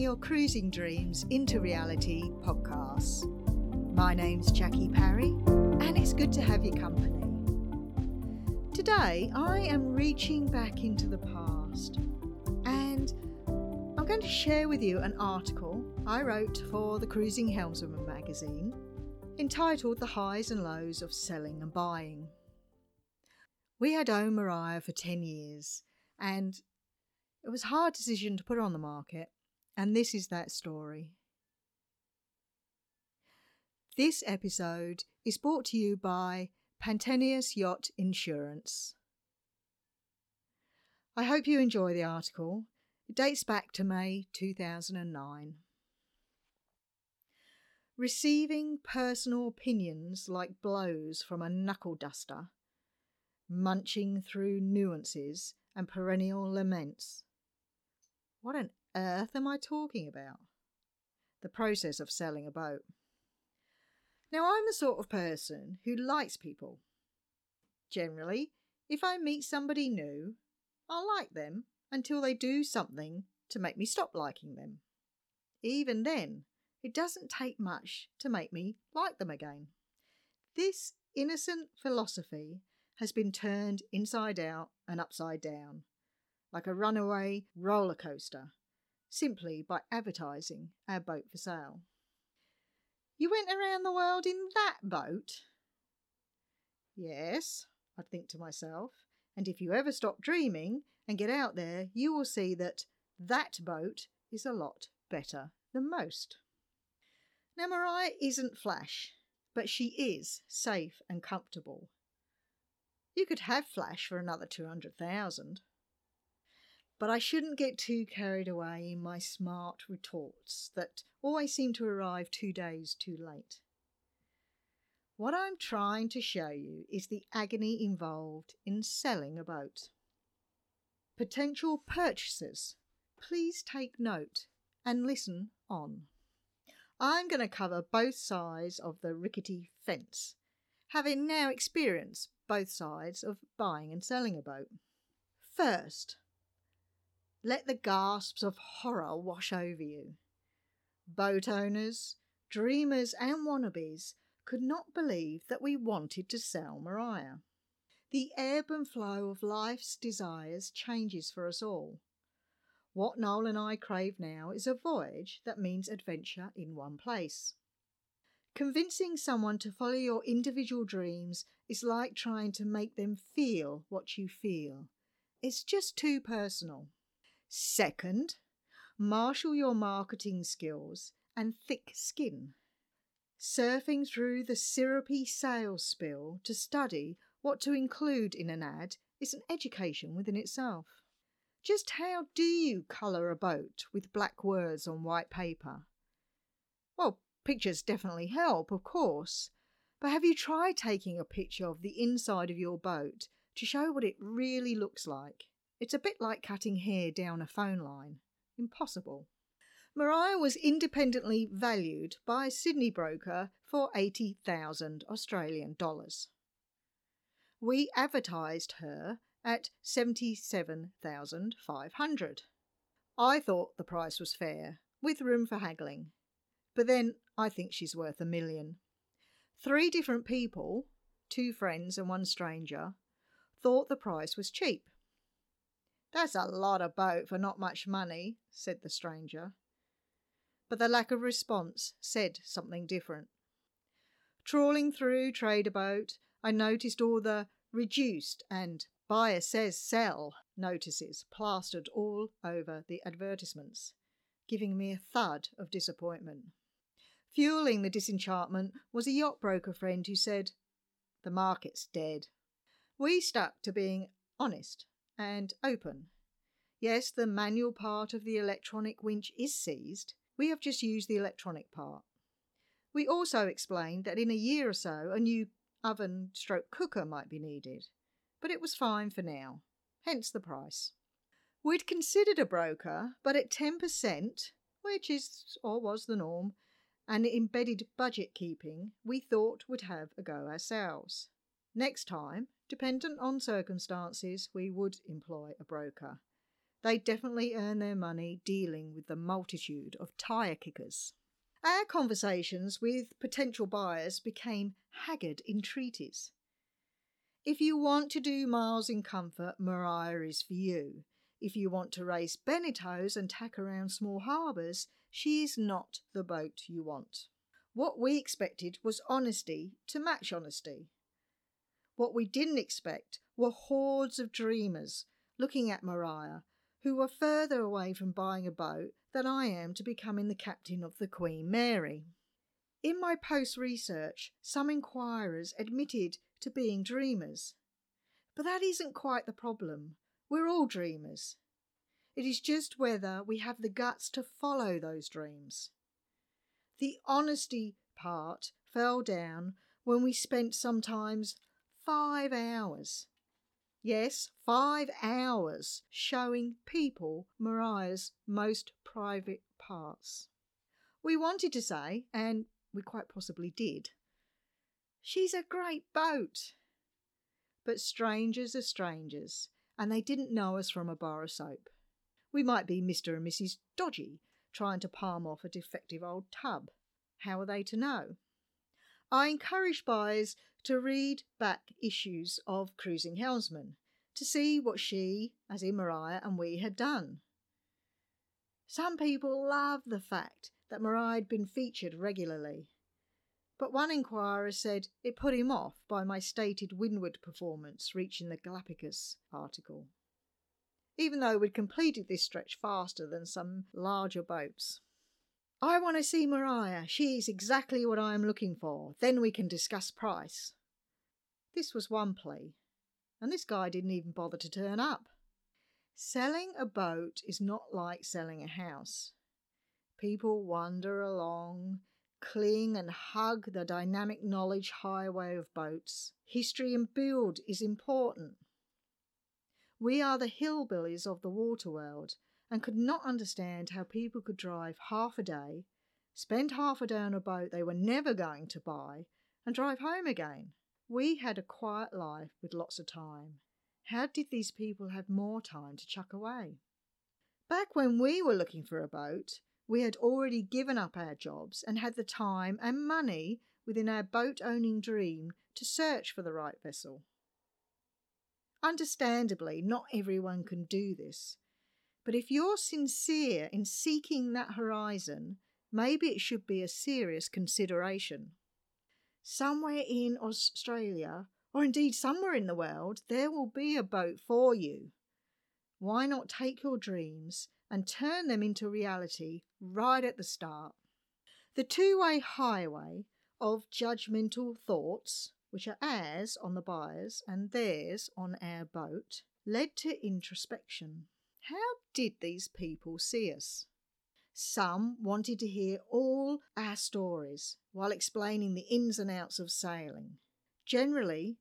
Your Cruising Dreams into Reality podcast. My name's Jackie Parry, and it's good to have your company. Today, I am reaching back into the past, and I'm going to share with you an article I wrote for the Cruising Helmswoman magazine entitled The Highs and Lows of Selling and Buying. We had owned Mariah for 10 years, and it was a hard decision to put on the market, and this is that story. This episode is brought to you by Pantaenius Yacht Insurance. I hope you enjoy the article. It dates back to May 2009. Receiving personal opinions like blows from a knuckle duster, munching through nuances and perennial laments what on earth am I talking about? The process of selling a boat. Now, I'm the sort of person who likes people. Generally, if I meet somebody new, I'll like them until they do something to make me stop liking them. Even then, it doesn't take much to make me like them again. This innocent philosophy has been turned inside out and upside down like a runaway roller coaster, simply by advertising our boat for sale. You went around the world in that boat? Yes, I'd think to myself, and if you ever stop dreaming and get out there, you will see that that boat is a lot better than most. Now, Mariah isn't flash, but she is safe and comfortable. You could have flash for another 200,000. But I shouldn't get too carried away in my smart retorts that always seem to arrive two days too late. What I'm trying to show you is the agony involved in selling a boat. Potential purchasers, please take note and listen on. I'm going to cover both sides of the rickety fence, having now experienced both sides of buying and selling a boat. First, let the gasps of horror wash over you. Boat owners, dreamers, and wannabes could not believe that we wanted to sell Mariah. The ebb and flow of life's desires changes for us all. What Noel and I crave now is a voyage that means adventure in one place. Convincing someone to follow your individual dreams is like trying to make them feel what you feel. It's just too personal. Second, marshal your marketing skills and thick skin. Surfing through the syrupy sales spill to study what to include in an ad is an education within itself. Just how do you colour a boat with black words on white paper? Well, pictures definitely help, of course, but have you tried taking a picture of the inside of your boat to show what it really looks like? It's a bit like cutting hair down a phone line. Impossible. Mariah was independently valued by a Sydney broker for 80,000 Australian dollars. We advertised her at 77,500. I thought the price was fair, with room for haggling. But then I think she's worth a million. Three different people, two friends and one stranger, thought the price was cheap. That's a lot of boat for not much money, said the stranger. But the lack of response said something different. Trawling through Trade-A-Boat, I noticed all the reduced and buyer says sell notices plastered all over the advertisements, giving me a thud of disappointment. Fueling the disenchantment was a yacht broker friend who said, The market's dead. We stuck to being honest and open. Yes, the manual part of the electronic winch is seized. We have just used the electronic part. We also explained that in a year or so a new oven stroke cooker might be needed, but it was fine for now, hence the price. We'd considered a broker, but at 10%, which is or was the norm, and embedded budget keeping, we thought would have a go ourselves. Next time, dependent on circumstances, we would employ a broker. They definitely earn their money dealing with the multitude of tyre kickers. Our conversations with potential buyers became haggard entreaties. If you want to do miles in comfort, Mariah is for you. If you want to race Beneteaus and tack around small harbours, she is not the boat you want. What we expected was honesty to match honesty. What we didn't expect were hordes of dreamers looking at Mariah who were further away from buying a boat than I am to becoming the captain of the Queen Mary. In my post research, some inquirers admitted to being dreamers. But that isn't quite the problem. We're all dreamers. It is just whether we have the guts to follow those dreams. The honesty part fell down when we spent sometimes five hours Yes, five hours showing people Mariah's most private parts. We wanted to say, and we quite possibly did, she's a great boat. But strangers are strangers, and they didn't know us from a bar of soap. We might be Mr. and Mrs. Dodgy trying to palm off a defective old tub. How are they to know? I encourage buyers to read back issues of Cruising Helmsman to see what she, as in Mariah, and we had done. Some people love the fact that Mariah had been featured regularly, but one inquirer said it put him off by my stated windward performance reaching the Galapagos article, even though we'd completed this stretch faster than some larger boats. I want to see Mariah. She is exactly what I am looking for. Then we can discuss price. This was one plea, and this guy didn't even bother to turn up. Selling a boat is not like selling a house. People wander along, cling and hug the dynamic knowledge highway of boats. History and build is important. We are the hillbillies of the water world and could not understand how people could drive half a day, spend half a day on a boat they were never going to buy, and drive home again. We had a quiet life with lots of time. How did these people have more time to chuck away? Back when we were looking for a boat, we had already given up our jobs and had the time and money within our boat owning dream to search for the right vessel. Understandably, not everyone can do this, but if you're sincere in seeking that horizon, maybe it should be a serious consideration. Somewhere in Australia, or indeed somewhere in the world, there will be a boat for you. Why not take your dreams and turn them into reality right at the start? The two way highway of judgmental thoughts, which are ours on the buyers and theirs on our boat, led to introspection. How did these people see us? Some wanted to hear all our stories while explaining the ins and outs of sailing. Generally,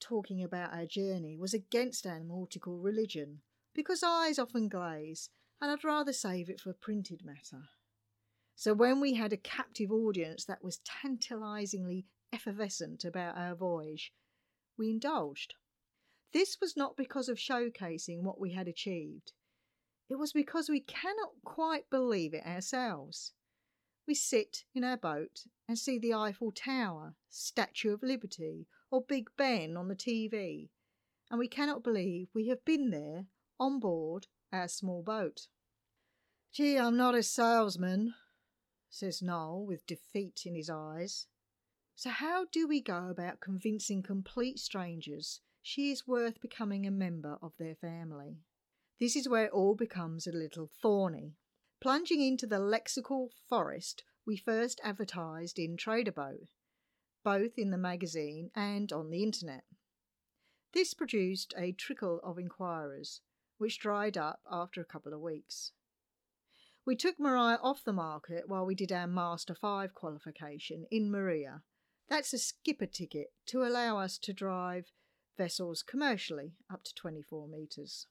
talking about our journey was against our nautical religion because eyes often glaze, and I'd rather save it for printed matter. So when we had a captive audience that was tantalisingly effervescent about our voyage, we indulged. This was not because of showcasing what we had achieved. It was because we cannot quite believe it ourselves. We sit in our boat and see the Eiffel Tower, Statue of Liberty, or Big Ben on the TV, and we cannot believe we have been there on board our small boat. Gee, I'm not a salesman, says Noel with defeat in his eyes. So, how do we go about convincing complete strangers she is worth becoming a member of their family? This is where it all becomes a little thorny. Plunging into the lexical forest, we first advertised in Trade-A-Boat, both in the magazine and on the internet. This produced a trickle of inquirers, which dried up after a couple of weeks. We took Mariah off the market while we did our Master 5 qualification in Mariah. That's a skipper ticket to allow us to drive vessels commercially up to 24 metres.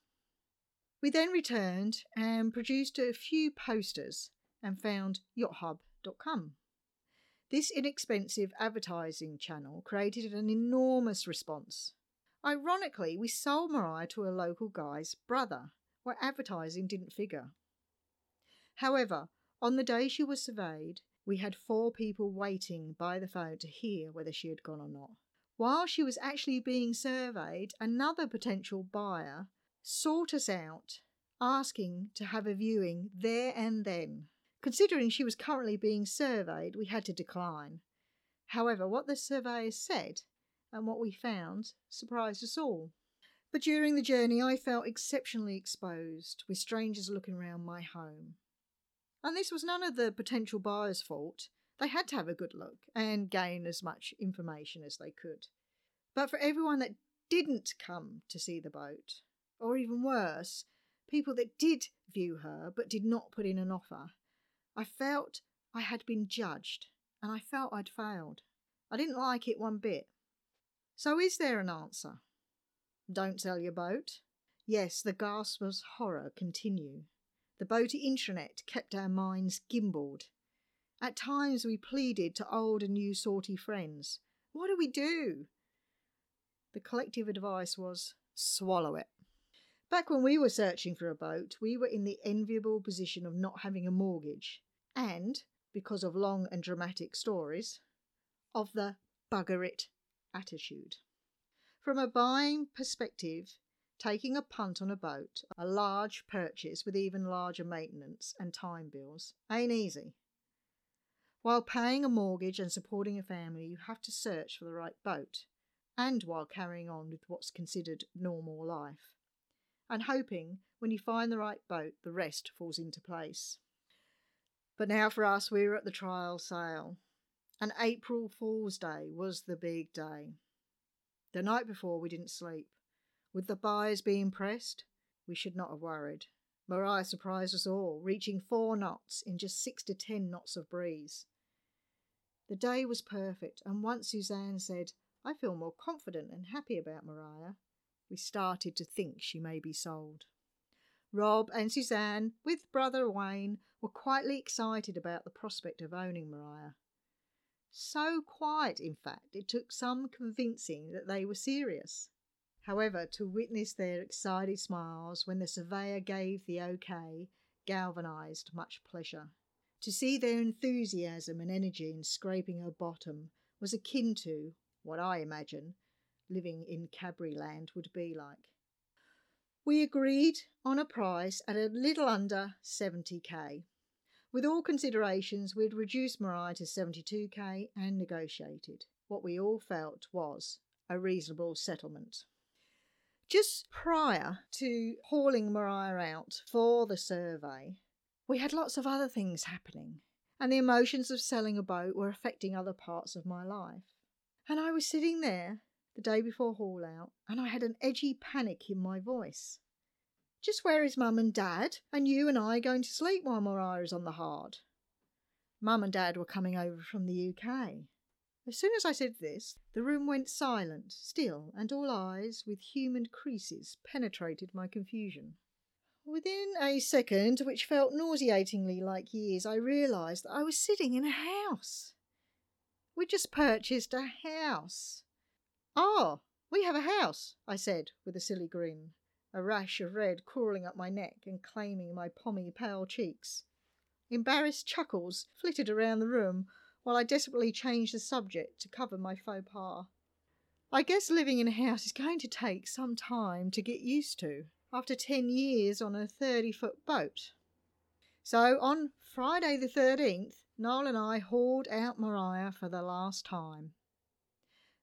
We then returned and produced a few posters and found yachthub.com. This inexpensive advertising channel created an enormous response. Ironically, we sold Mariah to a local guy's brother, where advertising didn't figure. However, on the day she was surveyed, we had four people waiting by the phone to hear whether she had gone or not. While she was actually being surveyed, another potential buyer sought us out, asking to have a viewing there and then. Considering she was currently being surveyed, we had to decline. However, what the surveyor said and what we found surprised us all. But during the journey, I felt exceptionally exposed, with strangers looking round my home. And this was none of the potential buyers' fault. They had to have a good look and gain as much information as they could. But for everyone that didn't come to see the boat, or even worse, people that did view her but did not put in an offer, I felt I had been judged and I felt I'd failed. I didn't like it one bit. So, is there an answer? Don't sell your boat? Yes, the gasps of horror continue. The boaty intranet kept our minds gimbaled. At times we pleaded to old and new sorty friends. What do we do? The collective advice was swallow it. Back when we were searching for a boat, we were in the enviable position of not having a mortgage and, because of long and dramatic stories, of the bugger it attitude. From a buying perspective, taking a punt on a boat, a large purchase with even larger maintenance and time bills, ain't easy. While paying a mortgage and supporting a family, you have to search for the right boat, and while carrying on with what's considered normal life, and hoping when you find the right boat, the rest falls into place. But now for us, we were at the trial sale, and April Fool's Day was the big day. The night before, we didn't sleep. With the buyers being pressed, we should not have worried. Mariah surprised us all, reaching four knots in just six to ten knots of breeze. The day was perfect, and once Suzanne said, I feel more confident and happy about Mariah, we started to think she may be sold. Rob and Suzanne, with brother Wayne, were quietly excited about the prospect of owning Mariah. So quiet, in fact, it took some convincing that they were serious. However, to witness their excited smiles when the surveyor gave the OK galvanised much pleasure. To see their enthusiasm and energy in scraping her bottom was akin to what I imagine living in Cadbury land would be like. We agreed on a price at a little under 70k. With all considerations, we'd reduced Mariah to 72k and negotiated. What we all felt was a reasonable settlement. Just prior to hauling Mariah out for the survey, we had lots of other things happening, and the emotions of selling a boat were affecting other parts of my life. And I was sitting there the day before haul out, and I had an edgy panic in my voice. Just where is Mum and Dad? And you and I going to sleep while Mariah is on the hard? Mum and Dad were coming over from the UK. As soon as I said this, the room went silent, still, and all eyes with human creases penetrated my confusion. Within a second, which felt nauseatingly like years, I realised that I was sitting in a house. We'd just purchased a house. Ah, we have a house, I said with a silly grin a rash of red crawling up my neck and claiming my pommy pale cheeks. Embarrassed chuckles flitted around the room while I desperately changed the subject to cover my faux pas. I guess living in a house is going to take some time to get used to after 10 years on a 30 foot boat. So on Friday the 13th, Noel and I hauled out Mariah for the last time.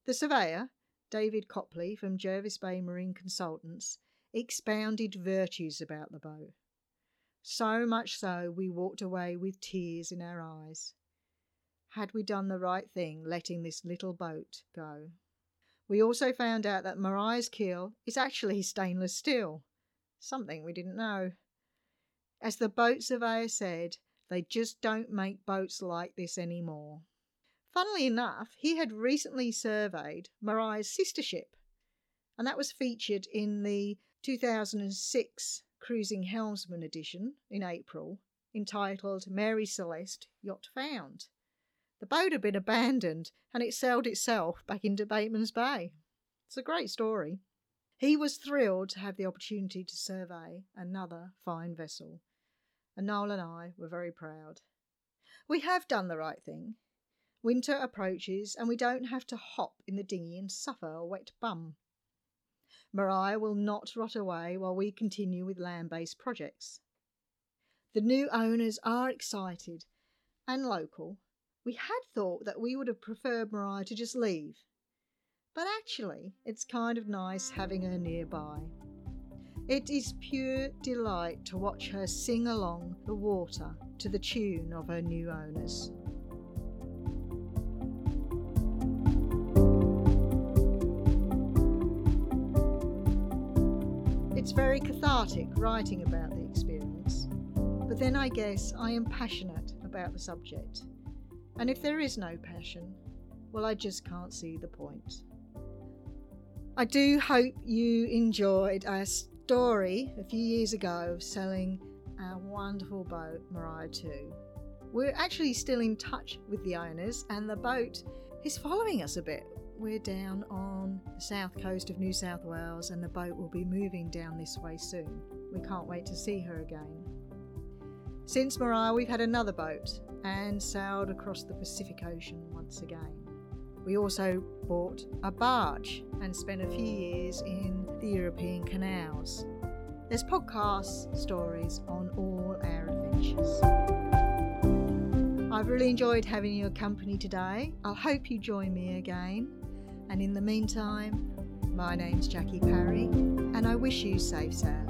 The surveyor, David Copley from Jervis Bay Marine Consultants, expounded virtues about the boat. So much so we walked away with tears in our eyes. Had we done the right thing letting this little boat go? We also found out that Mariah's keel is actually stainless steel, something we didn't know. As the boat surveyor said, they just don't make boats like this anymore. Funnily enough, he had recently surveyed Mariah's sister ship, and that was featured in the 2006 Cruising Helmsman edition in April, entitled Mary Celeste Yacht Found. The boat had been abandoned and it sailed itself back into Bateman's Bay. It's a great story. He was thrilled to have the opportunity to survey another fine vessel, and Noel and I were very proud. We have done the right thing. Winter approaches, and we don't have to hop in the dinghy and suffer a wet bum. Mariah will not rot away while we continue with land based projects. The new owners are excited and local. We had thought that we would have preferred Mariah to just leave, but actually, it's kind of nice having her nearby. It is pure delight to watch her sing along the water to the tune of her new owners. It's very cathartic writing about the experience, but then I guess I am passionate about the subject. And if there is no passion, well, I just can't see the point. I do hope you enjoyed our story a few years ago of selling our wonderful boat, Mariah 2. We're actually still in touch with the owners, and the boat is following us a bit. We're down on the south coast of New South Wales, and the boat will be moving down this way soon. We can't wait to see her again. Since Mariah, we've had another boat and sailed across the Pacific Ocean once again. We also bought a barge and spent a few years in the European canals. There's podcasts, stories on all our adventures. I've really enjoyed having your company today. I hope you join me again. And in the meantime, my name's Jackie Parry, and I wish you safe sailing.